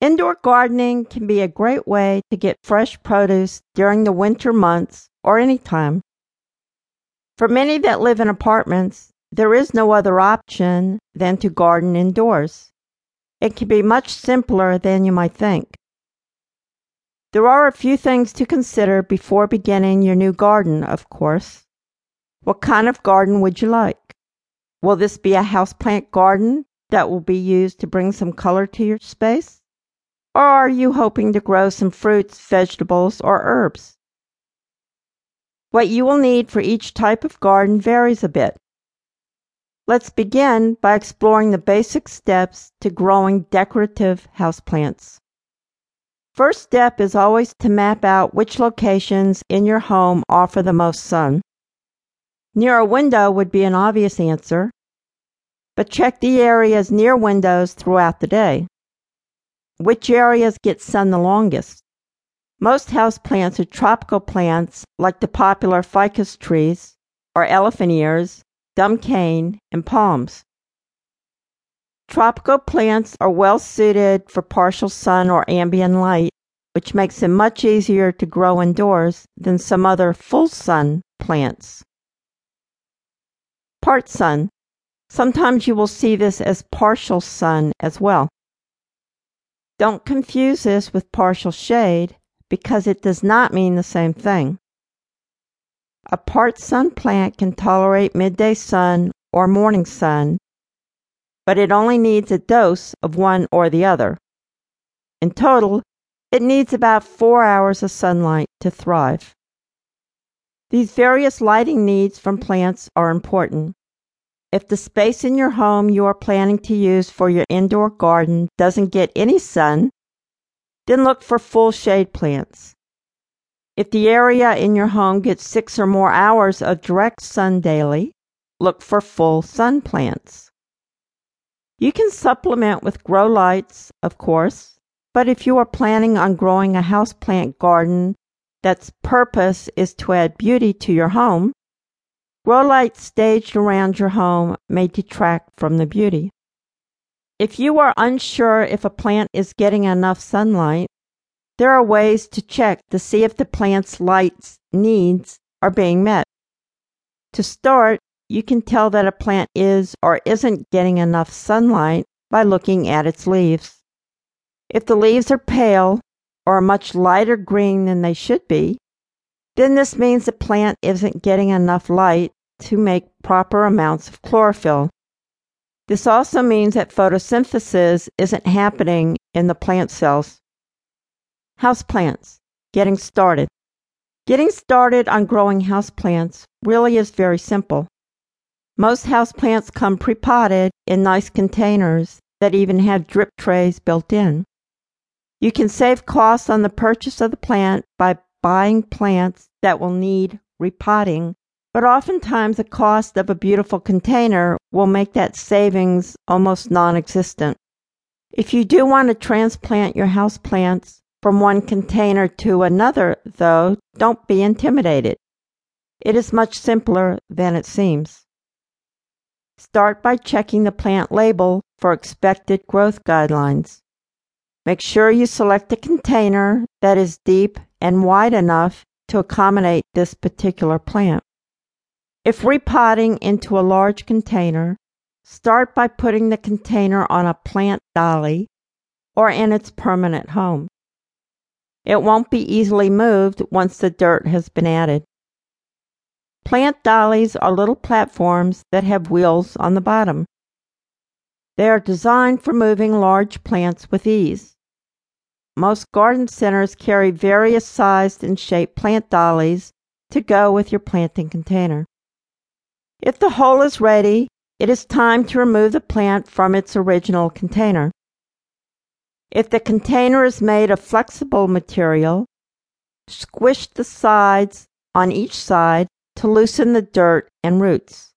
Indoor gardening can be a great way to get fresh produce during the winter months or any time. For many that live in apartments, there is no other option than to garden indoors. It can be much simpler than you might think. There are a few things to consider before beginning your new garden, of course. What kind of garden would you like? Will this be a houseplant garden that will be used to bring some color to your space? Or are you hoping to grow some fruits, vegetables, or herbs? What you will need for each type of garden varies a bit. Let's begin by exploring the basic steps to growing decorative houseplants. First step is always to map out which locations in your home offer the most sun. Near a window would be an obvious answer, but check the areas near windows throughout the day. Which areas get sun the longest? Most houseplants are tropical plants like the popular ficus trees or elephant ears, dumb cane, and palms. Tropical plants are well suited for partial sun or ambient light, which makes them much easier to grow indoors than some other full sun plants. Part sun. Sometimes you will see this as partial sun as well. Don't confuse this with partial shade because it does not mean the same thing. A part sun plant can tolerate midday sun or morning sun but it only needs a dose of one or the other. In total, it needs about four hours of sunlight to thrive. These various lighting needs from plants are important. If the space in your home you are planning to use for your indoor garden doesn't get any sun, then look for full shade plants. If the area in your home gets six or more hours of direct sun daily, look for full sun plants. You can supplement with grow lights, of course, but if you are planning on growing a houseplant garden that's purpose is to add beauty to your home, grow lights staged around your home may detract from the beauty. If you are unsure if a plant is getting enough sunlight, there are ways to check to see if the plant's light needs are being met. To start, you can tell that a plant is or isn't getting enough sunlight by looking at its leaves. If the leaves are pale or much lighter green than they should be, then this means the plant isn't getting enough light to make proper amounts of chlorophyll. This also means that photosynthesis isn't happening in the plant cells. Houseplants. Getting started. Getting started on growing houseplants really is very simple. Most houseplants come pre-potted in nice containers that even have drip trays built in. You can save costs on the purchase of the plant by buying plants that will need repotting, but oftentimes the cost of a beautiful container will make that savings almost non existent. If you do want to transplant your houseplants from one container to another, though, don't be intimidated. It is much simpler than it seems. Start by checking the plant label for expected growth guidelines. Make sure you select a container that is deep and wide enough to accommodate this particular plant. If repotting into a large container, start by putting the container on a plant dolly or in its permanent home. It won't be easily moved once the dirt has been added. Plant dollies are little platforms that have wheels on the bottom. They are designed for moving large plants with ease. Most garden centers carry various sized and shaped plant dollies to go with your planting container. If the hole is ready, it is time to remove the plant from its original container. If the container is made of flexible material, squish the sides on each side to loosen the dirt and roots.